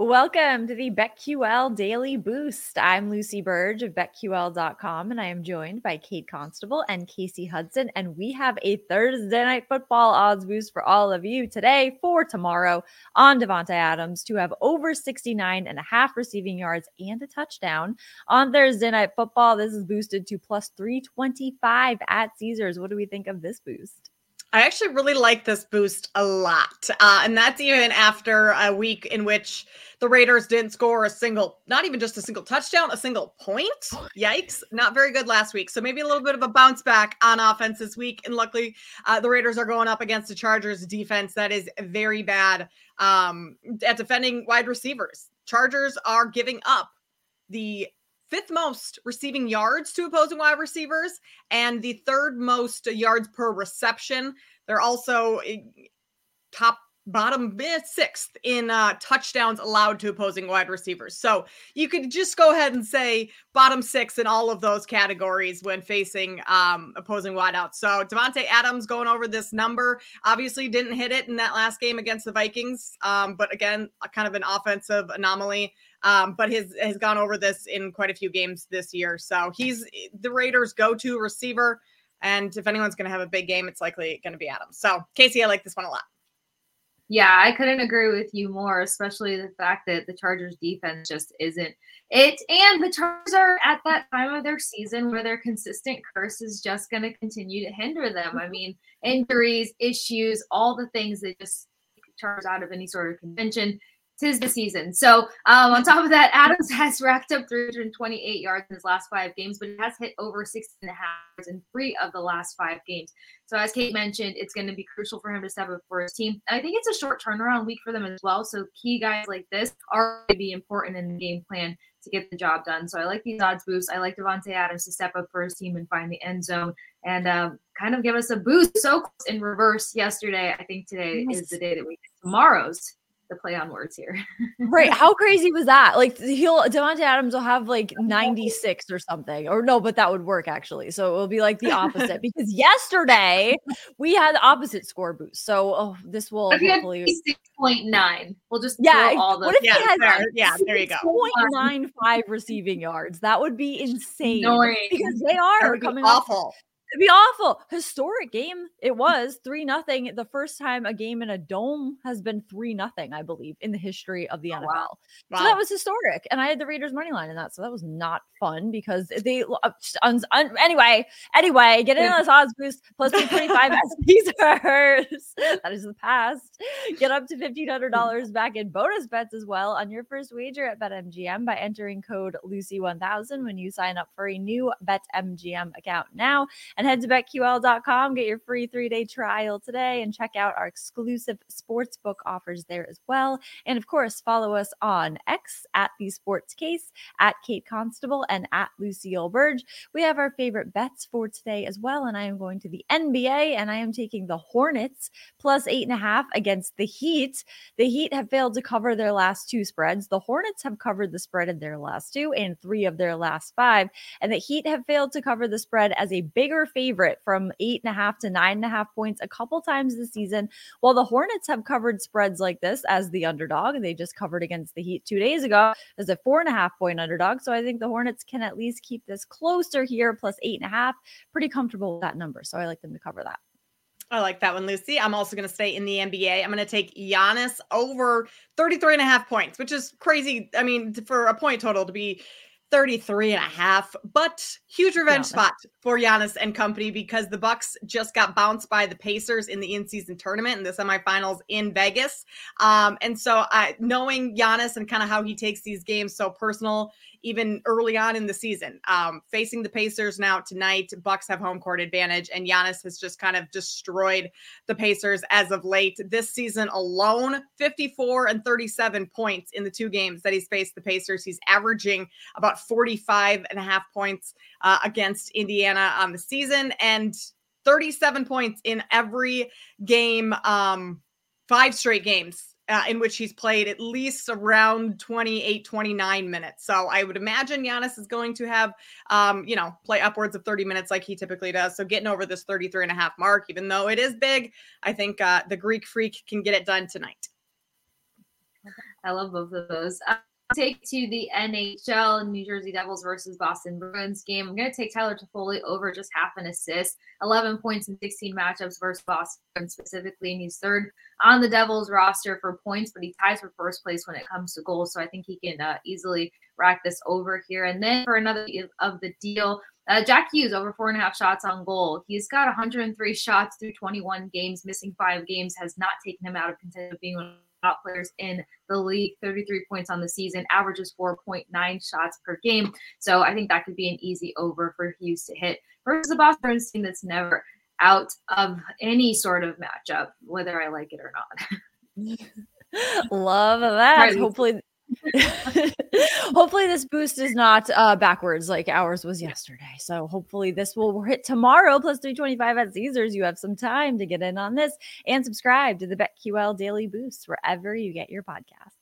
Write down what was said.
Welcome to the BetQL Daily Boost. I'm Lucy Burge of BetQL.com, and I am joined by Kate Constable and Kasey Hudson. And we have a Thursday night football odds boost for all of you today for tomorrow on Davante Adams to have over 69 and a half receiving yards and a touchdown. On Thursday night football, this is boosted to plus 325 at Caesars. What do we think of this boost? I actually really like this boost a lot. Uh, and that's even after a week in which the Raiders didn't score a single, not even just a single touchdown, a single point. Yikes. Not very good last week. So maybe a little bit of a bounce back on offense this week. And luckily, uh, the Raiders are going up against the Chargers defense that is very bad um, at defending wide receivers. Chargers are giving up the fifth most receiving yards to opposing wide receivers and the third most yards per reception. They're also eh, top bottom sixth in uh, touchdowns allowed to opposing wide receivers. So you could just go ahead and say bottom six in all of those categories when facing um, opposing wideouts. So Davante Adams going over this number obviously didn't hit it in that last game against the Vikings, um, but again, kind of an offensive anomaly. Um, but his has gone over this in quite a few games this year. So he's the Raiders' go-to receiver. And if anyone's going to have a big game, it's likely going to be Adams. So Kasey, I like this one a lot. Yeah, I couldn't agree with you more, especially the fact that the Chargers defense just isn't it. And the Chargers are at that time of their season where their consistent curse is just going to continue to hinder them. I mean, injuries, issues, all the things that just Chargers out of any sort of convention tis the season. So um, on top of that, Adams has racked up 328 yards in his last five games, but he has hit over 16 and a half in three of the last five games. So as Kate mentioned, it's going to be crucial for him to step up for his team. And I think it's a short turnaround week for them as well. So key guys like this are going to be important in the game plan to get the job done. So I like these odds boosts. I like Davante Adams to step up for his team and find the end zone and um, kind of give us a boost. So in reverse yesterday, I think today yes. is the day that we tomorrow's the play on words here. right. How crazy was that? Like he'll Davante Adams will have like 96 or something. Or no, but that would work actually. So it will be like the opposite because yesterday we had the opposite score boost. So oh, this will hopefully 6.9. We'll just yeah. all the what if yeah, he had there, yeah, there you go. 0.95 receiving yards. That would be insane. Annoying. Because they are coming awful. Up, It'd be awful. Historic game. It was three nothing. The first time a game in a dome has been three nothing, I believe, in the history of the NFL. Wow. Wow. So that was historic. And I had the Raiders money line in that. So that was not fun because they uh, un, un, anyway, anyway, get in on this odds boost plus 225 SPs That is the past. Get up to $1,500 back in bonus bets as well on your first wager at BetMGM by entering code Lucy1000 when you sign up for a new BetMGM account now and head to betql.com. Get your free three day trial today and check out our exclusive sportsbook offers there as well. And of course, follow us on X at the Sports Case, at Kate Constable, and at Lucille Burge. We have our favorite bets for today as well. And I am going to the NBA and I am taking the Hornets plus eight and a half against the Heat. The Heat have failed to cover their last two spreads. The Hornets have covered the spread in their last two and three of their last five. And the Heat have failed to cover the spread as a bigger favorite from eight and a half to nine and a half points a couple times this season. While the Hornets have covered spreads like this as the underdog, they just covered against the Heat two days ago as a four and a half point underdog. So I think the Hornets can at least keep this closer here, plus eight and a half. Pretty comfortable with that number. So I like them to cover that. I like that one, Lucy. I'm also going to stay in the NBA. I'm going to take Giannis over 33 and a half points, which is crazy. I mean, for a point total to be 33 and a half, but huge revenge yeah. spot for Giannis and company because the Bucks just got bounced by the Pacers in the in-season tournament in the semifinals in Vegas. Um, and so uh, knowing Giannis and kind of how he takes these games so personal, even early on in the season. Um, facing the Pacers now tonight, Bucks have home court advantage, and Giannis has just kind of destroyed the Pacers as of late. This season alone, 54 and 37 points in the two games that he's faced the Pacers. He's averaging about 45 and a half points uh, against Indiana on the season and 37 points in every game, um, five straight games uh, in which he's played at least around 28, 29 minutes. So I would imagine Giannis is going to have, um, you know, play upwards of 30 minutes like he typically does. So getting over this 33 and a half mark, even though it is big, I think uh, the Greek freak can get it done tonight. I love both of those. Take to the NHL New Jersey Devils versus Boston Bruins game. I'm going to take Tyler Toffoli over just half an assist, 11 points in 16 matchups versus Boston specifically, and he's third on the Devils roster for points, but he ties for first place when it comes to goals. So I think he can uh, easily rack this over here. And then for another of the deal, uh, Jack Hughes over four and a half shots on goal. He's got 103 shots through 21 games, missing five games, has not taken him out of contention being one top players in the league, 33 points on the season, averages 4.9 shots per game. So I think that could be an easy over for Hughes to hit versus the Boston team that's never out of any sort of matchup, whether I like it or not. Love that. Right. Hopefully, hopefully this boost is not uh backwards like ours was yesterday. So hopefully this will hit tomorrow plus 325 at caesars. You have some time to get in on this and subscribe to the betql daily boost wherever you get your podcasts